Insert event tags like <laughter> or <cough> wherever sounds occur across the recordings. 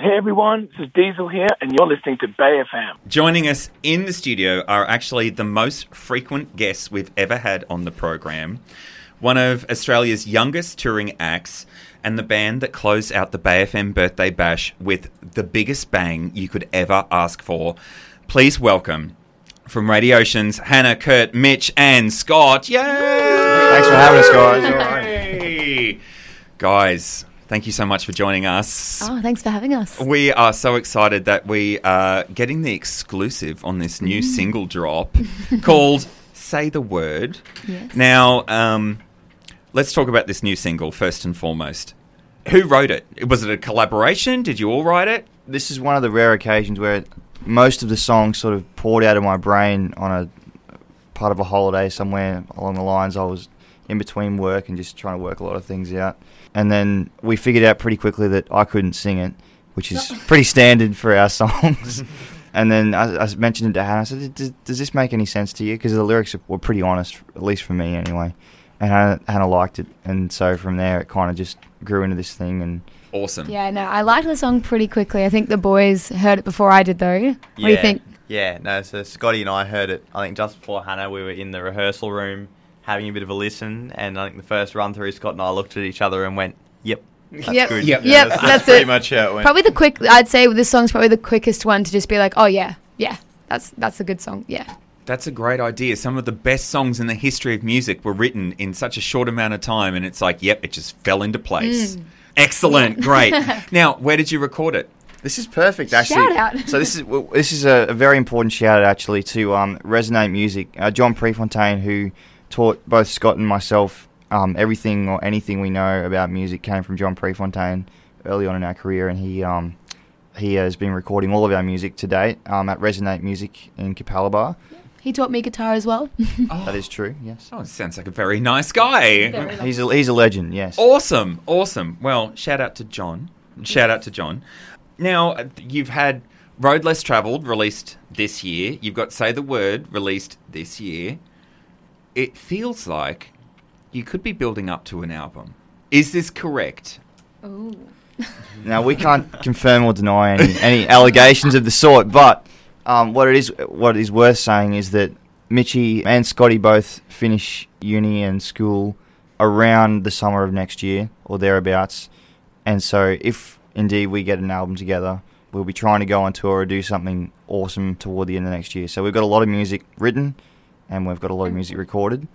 Hey everyone, this is Diesel here, and you're listening to Bay FM. Joining us in the studio are actually the most frequent guests we've ever had on the program. One of Australia's youngest touring acts, and the band that closed out the Bay FM birthday bash with the biggest bang you could ever ask for. Please welcome from Radioceans, Hannah, Curt, Mitch, and Scott. Yay! Thanks for having us, guys. All right. Yay! Guys, thank you so much for joining us. Oh, thanks for having us. We are so excited that we are getting the exclusive on this new single drop <laughs> called Say the Word. Yes. Now, um, let's talk about this new single first and foremost. Who wrote it? Was it a collaboration? Did you all write it? This is one of the rare occasions where most of the songs sort of poured out of my brain on a part of a holiday somewhere along the lines. I was in between work and just trying to work a lot of things out. And then we figured out pretty quickly that I couldn't sing it, which is <laughs> pretty standard for our <laughs> songs. and then I, I mentioned it to Hannah. I said, does, does this make any sense to you? Because the lyrics were pretty honest, at least for me anyway. And Hannah, Hannah liked it. And so from there, it kind of just grew into this thing. And Awesome. Yeah, no, I liked the song pretty quickly. I think the boys heard it before I did, though. What do you think? Yeah, no, so Scotty and I heard it, I think just before Hannah, we were in the rehearsal room having a bit of a listen, and I think the first run through, Scott and I looked at each other and went, yep. That's Yep. good. Yep. Yeah, Yep, that's, that's pretty it. much how it went. Probably the quick. I'd say this song's probably the quickest one to just be like, oh yeah, yeah, that's that's a good song. Yeah. That's a great idea. Some of the best songs in the history of music were written in such a short amount of time, and it's like, yep, it just fell into place. Mm. Excellent. Great. <laughs> now, where did you record it? This is perfect, actually. Shout out. so this is well, this is a, a very important shout out actually to um, Resonate Music. Uh, John Prefontaine, who taught both Scott and myself um, everything or anything we know about music, came from John Prefontaine early on in our career, and he um, he has been recording all of our music to date um, at Resonate Music in Capalaba. He taught me guitar as well. <laughs> That is true. Yes, Oh, sounds like a very nice guy. Very nice. he's a, he's a legend. Yes. Awesome, awesome. Well, shout out to John. Shout out to John. Now, uh, you've had Road Less Travelled released this year. You've got Say the Word released this year. It feels like you could be building up to an album. Is this correct? Ooh. Now we can't <laughs> confirm or deny any, any allegations of the sort, but um, what it is what is worth saying is that Mitchie and Scotty both finish uni and school around the summer of next year or thereabouts, and so if indeed we get an album together, we'll be trying to go on tour or do something awesome toward the end of next year. So we've got a lot of music written, and we've got a lot of music recorded.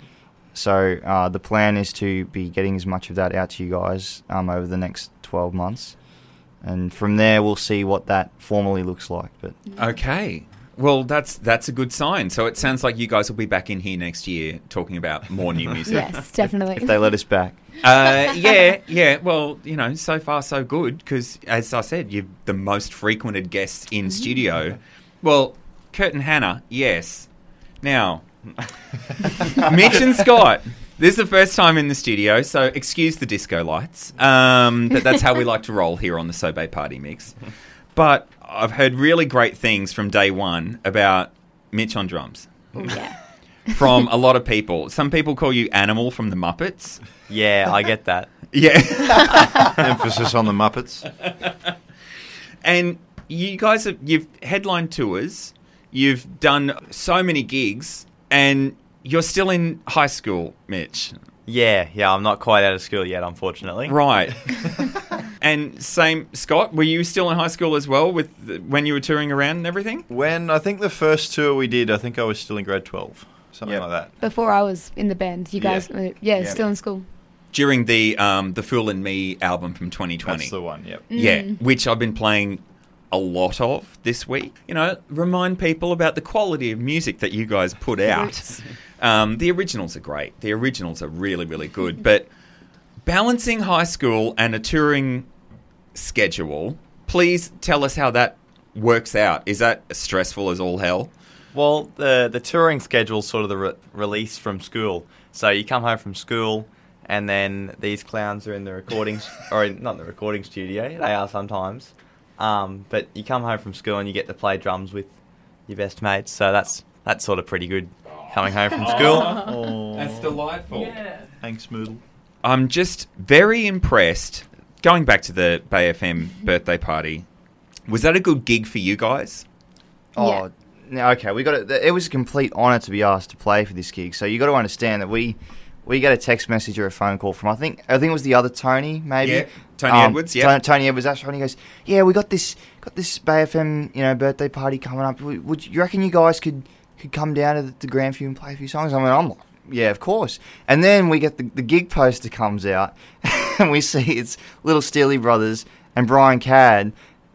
So uh, the plan is to be getting as much of that out to you guys um, over the next 12 months, and from there we'll see what that formally looks like. But Okay. Well, that's that's a good sign. So it sounds like you guys will be back in here next year talking about more new <laughs> music. Yes, definitely. if they let us back, Uh, yeah, yeah. Well, you know, so far so good because, as I said, you're the most frequented guests in studio. Well, Curt and Hannah, yes. Now, <laughs> Mitch and Scott. This is the first time in the studio, so excuse the disco lights. Um, but that's how we like to roll here on the So Bae Party Mix. But I've heard really great things from day one about Mitch on drums yeah. <laughs> from a lot of people. Some people call you Animal from the Muppets. Yeah, I get that. <laughs> Yeah. Emphasis on the Muppets. And you guys have you've headlined tours, you've done so many gigs, and you're still in high school, Mitch. Yeah, yeah, I'm not quite out of school yet, unfortunately. Right. <laughs> and same, Scott. Were you still in high school as well with the, when you were touring around and everything? When I think the first tour we did, I think I was still in grade 12. Something Yep. like that. Before I was in the band, you Yeah. guys, uh, yeah, Yeah. still in school. During the um, the Fool and Me album from 2020. That's the one, yep. Yeah, which I've been playing a lot of this week. You know, remind people about the quality of music that you guys put out. Um, the originals are great. The originals are really, really good. But balancing high school and a touring schedule, please tell us how that works out. Is that as stressful as all hell? Well, the the touring schedule's sort of the re- release from school. So you come home from school, and then these clowns are in the recordings, <laughs> or in, not the recording studio. They are sometimes. Um, but you come home from school and you get to play drums with your best mates. So that's that's sort of pretty good. Coming home from school. <laughs> Oh, That's delightful. thanks, Moodle. I'm just very impressed. Going back to the Bay FM birthday party, Was that a good gig for you guys? Oh, Yeah. no, okay. We got it. It was a complete honour to be asked to play for this gig. So you got to understand that we we get a text message or a phone call from I think I think it was the other Tony maybe. Yeah, Tony Edwards, yeah. Tony, Tony Edwards. That's right. He goes, yeah, we got this got this Bay FM you know birthday party coming up. Would, would you reckon you guys could could come down to the, the Grandview and play a few songs? I mean, I'm like, yeah, of course. And then we get the, the gig poster comes out, <laughs> and we see it's Little Steely Brothers and Brian Cadd.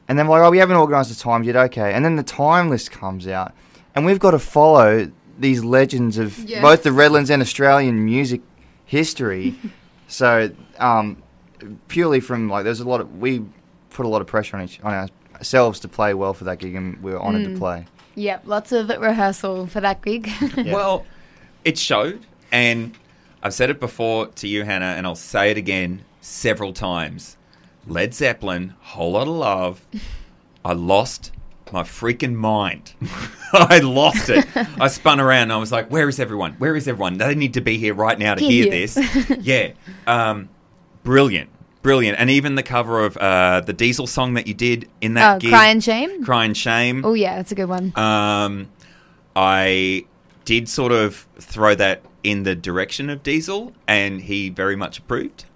And then we're like, oh, we haven't organised the times yet, okay. And then the time list comes out, and we've got to follow these legends of Yeah. both the Redlands and Australian music history. <laughs> so, um, purely from like, there's a lot of we put a lot of pressure on each on ourselves to play well for that gig, and we were honoured to Mm. play. Yep, lots of rehearsal for that gig. <laughs> Yeah. Well, it showed, and I've said it before to you, Hannah, and I'll say it again several times. Led Zeppelin, Whole Lotta Love. I lost my freaking mind. <laughs> I lost it. <laughs> I spun around. And I was like, "Where is everyone? Where is everyone? They need to be here right now to Hear hear this." yeah, um, brilliant, brilliant, and even the cover of uh, the Diesel song that you did in that oh, gig, Cry in Shame? Cry in Shame. Oh, yeah, that's a good one. Um, I did sort of throw that in the direction of Diesel, and he very much approved.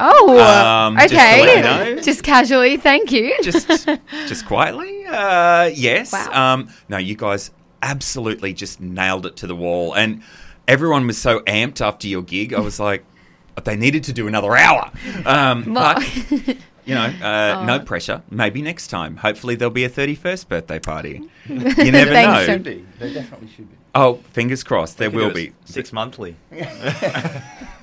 Oh, um, just to okay. let you know. Just casually, thank you. Just, <laughs> just quietly. Uh, yes. Wow. Um, no, you guys absolutely just nailed it to the wall, and everyone was so amped after your gig. I was like, they needed to do another hour. Um, but <laughs> you know, uh, no Oh. pressure. Maybe next time. Hopefully, there'll be a thirty-first birthday party. <laughs> You never Thanks, know. Sean. be. They definitely should be. Oh, fingers crossed. There will be. Six monthly. <laughs>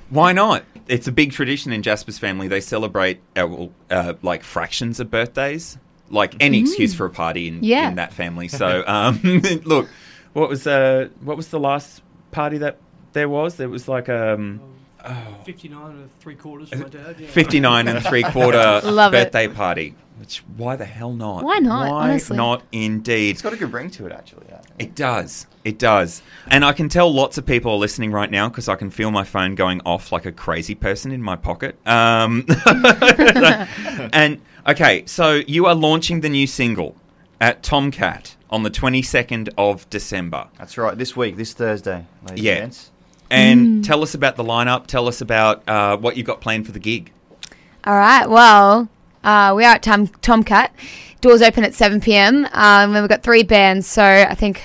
Why not? It's a big tradition in Jasper's family. They celebrate uh, uh, like fractions of birthdays, like any excuse for a party in, Yeah. in that family. So, um, look, what was uh, what was the last party that there was? There was like um, 59 and three quarters for my dad. Yeah. 59 and three quarter <laughs> Love it. birthday party. Which why the hell not? Why not, Why honestly? not? Indeed. It's got a good ring to it, actually. It does. It does. And I can tell lots of people are listening right now because I can feel my phone going off like a crazy person in my pocket. Um, <laughs> and okay, so you are launching the new single at Tomcat on the 22nd of December. That's right. This week, this Thursday, ladies Yeah. and gents. And tell us about the lineup. Tell us about uh, what you've got planned for the gig. All right. Well, uh, we are at Tom- Tomcat. Doors open at 7 p.m. Um, and we've got three bands. So I think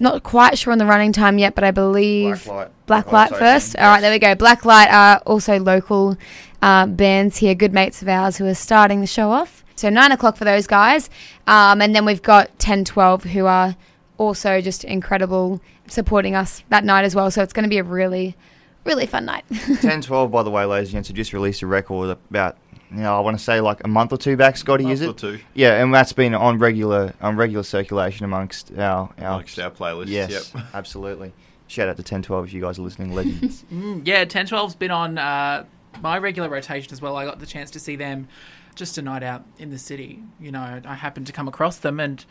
not quite sure on the running time yet, but I believe Blacklight. Blacklight first. open, All right, there we go. Blacklight are also local uh, bands here, good mates of ours who are starting the show off. So nine o'clock for those guys, um, and then we've got 10, 12 who are also just incredible, supporting us that night as well. So it's going to be a really, really fun night. <laughs> 10 12, by the way, ladies and gents, have just released a record about, you know, I want to say like a month or two back, Scotty, Month is it? or two. Yeah, and that's been on regular on regular circulation amongst our. our Amongst our playlists, Yes, yep. <laughs> absolutely. Shout out to ten twelve if you guys are listening, legends. <laughs> Mm, yeah, 10 12's been on uh, my regular rotation as well. I got the chance to see them just a night out in the city. You know, I happened to come across them and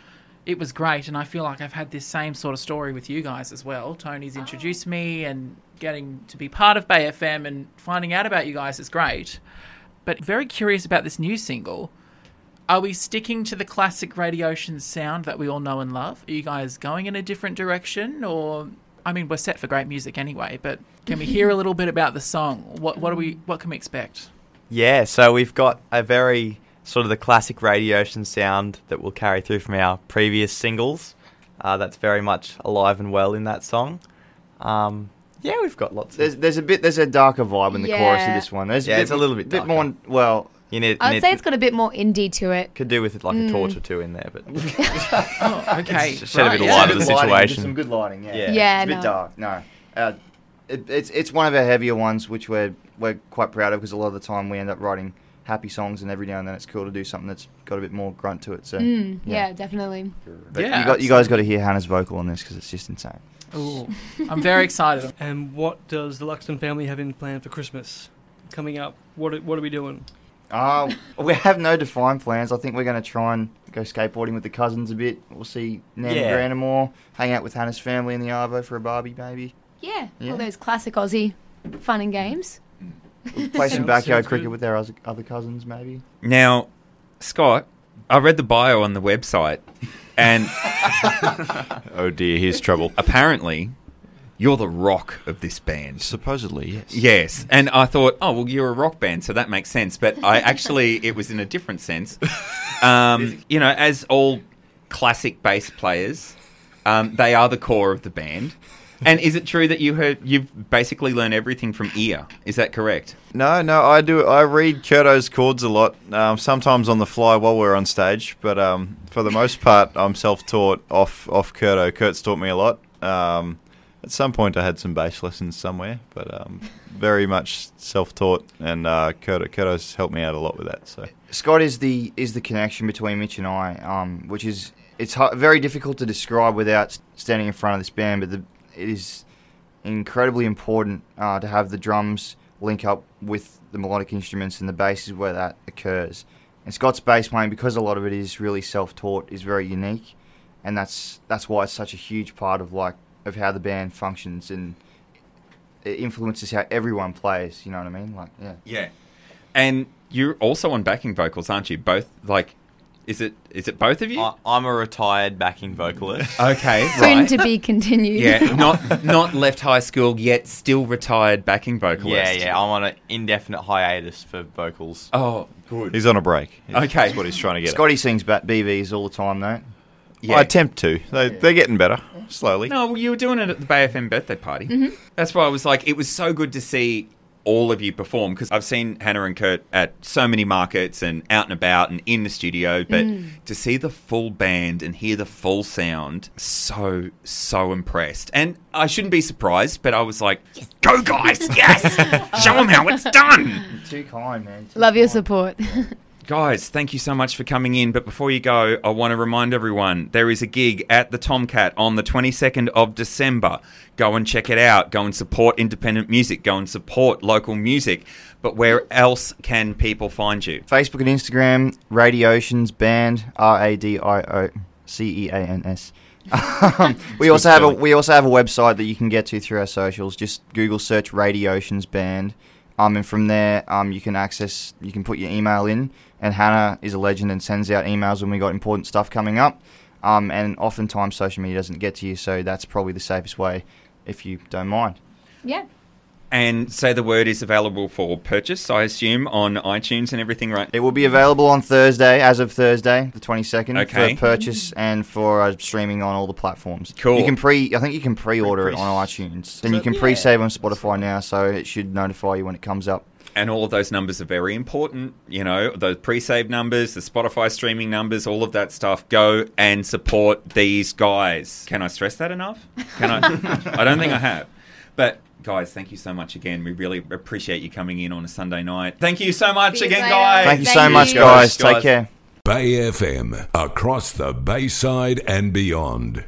it was great. And I feel like I've had this same sort of story with you guys as well. Tony's oh. introduced me and getting to be part of Bay FM and finding out about you guys is great. But very curious about this new single. Are we sticking to the classic Radio Ocean sound that we all know and love? Are you guys going in a different direction or I mean we're set for great music anyway, but can we <laughs> hear a little bit about the song? What what do we what can we expect? Yeah, so we've got a very sort of the classic Radio Ocean sound that we'll carry through from our previous singles. Uh, that's very much alive and well in that song. Um, yeah, we've got lots there's of. there's a bit there's a darker vibe in the chorus of this one. There's Yeah, bit, it's a little bit bit darker. more. Well, You need, I would need- say it's got a bit more indie to it. could do with it like Mm. a torch or two in there, but <laughs> Oh, okay. It's shed a bit of light Some of the lighting, situation. just Some good lighting. Yeah. Yeah. Yeah, It's a bit no. dark. No. Uh, it, it's it's one of our heavier ones, which we're we're quite proud of because a lot of the time we end up writing happy songs, and every now and then it's cool to do something that's got a bit more grunt to it. So Mm, yeah. yeah. definitely. But Yeah, you got you guys got to hear Hannah's vocal on this because it's just insane. Ooh, I'm very excited. <laughs> And what does the Luxton family have in plan for Christmas coming up? What are, what are we doing? Uh, we have no defined plans. I think we're going to try and go skateboarding with the cousins a bit. We'll see Nan Yeah. and Grandma, more. hang out with Hannah's family in the Arvo for a barbie, maybe. Yeah, Yeah. all those classic Aussie fun and games. Play some backyard cricket good. with our other other cousins, maybe. Now, Scott, I read the bio on the website, and <laughs> Oh dear, here's trouble. apparently, you're the rock of this band. Supposedly, yes. Yes, and I thought, oh well, you're a rock band, so that makes sense. But I actually, it was in a different sense. Um, <laughs> you know, as all classic bass players, um, they are the core of the band. And is it true that you heard you've basically learned everything from ear? Is that correct? No, no, I do. I read Kurto's chords a lot, um, sometimes on the fly while we're on stage, but um, for the most part, I'm self-taught off off Kurto. Curt's taught me a lot. Um, at some point, I had some bass lessons somewhere, but um, very much self-taught, and uh, Kurto, Kurto's helped me out a lot with that. So Scott is the is the connection between Mitch and I, um, which is it's very difficult to describe without standing in front of this band. But the, it is incredibly important uh, to have the drums link up with the melodic instruments, and the bass is where that occurs. And Scott's bass playing, because a lot of it is really self-taught, is very unique, and that's that's why it's such a huge part of like of how the band functions and it influences how everyone plays. You know what I mean? Like, yeah. Yeah. And you're also on backing vocals, aren't you? Both like, is it is it both of you? I, I'm a retired backing vocalist. <laughs> okay, <laughs> Soon right. to be continued. yeah, not not left high school yet, still retired backing vocalist. yeah, yeah. I'm on an indefinite hiatus for vocals. Oh, good. he's on a break. Okay. that's what he's trying to get. at. Scotty sings bat BVs all the time, though. yeah. I attempt to. They, They're getting better slowly. No, well, you were doing it at the Bay FM birthday party. Mm-hmm. That's why I was like, it was so good to see all of you perform because I've seen Hannah and Curt at so many markets and out and about and in the studio, but mm. to see the full band and hear the full sound, so so impressed. And I shouldn't be surprised, but I was like, "Go guys, yes, <laughs> show them how it's done." Too kind, man. Too Love your kind. support. Guys, thank you so much for coming in. But before you go, I want to remind everyone there is a gig at the Tomcat on the 22nd of December. Go and check it out. Go and support independent music. Go and support local music. But where else can people find you? Facebook and Instagram, Radioceans Band, R A D I O C E A N S. Um, <laughs> we also have a we also have a website that you can get to through our socials. Just Google search Radioceans Band, um, and from there, um, you can access. You can put your email in, and Hannah is a legend and sends out emails when we got important stuff coming up. Um, and oftentimes social media doesn't get to you, so that's probably the safest way, if you don't mind. yeah. And say the word is available for purchase, I assume, on iTunes and everything, right? It will be available on Thursday, as of Thursday, the twenty second, Okay. for purchase and for uh, streaming on all the platforms. Cool. You can pre, I think you can pre-order it on iTunes, and you can pre-save on Spotify now, so it should notify you when it comes up. And all of those numbers are very important. You know, those pre-save numbers, the Spotify streaming numbers, all of that stuff. Go and support these guys. Can I stress that enough? Can I? <laughs> I don't think I have. But guys, thank you so much again. We really appreciate you coming in on a Sunday night. Thank you so much you again, later. guys. Thank you Thank so you. much, Guys, guys. Take care. Bay FM, across the Bayside and beyond.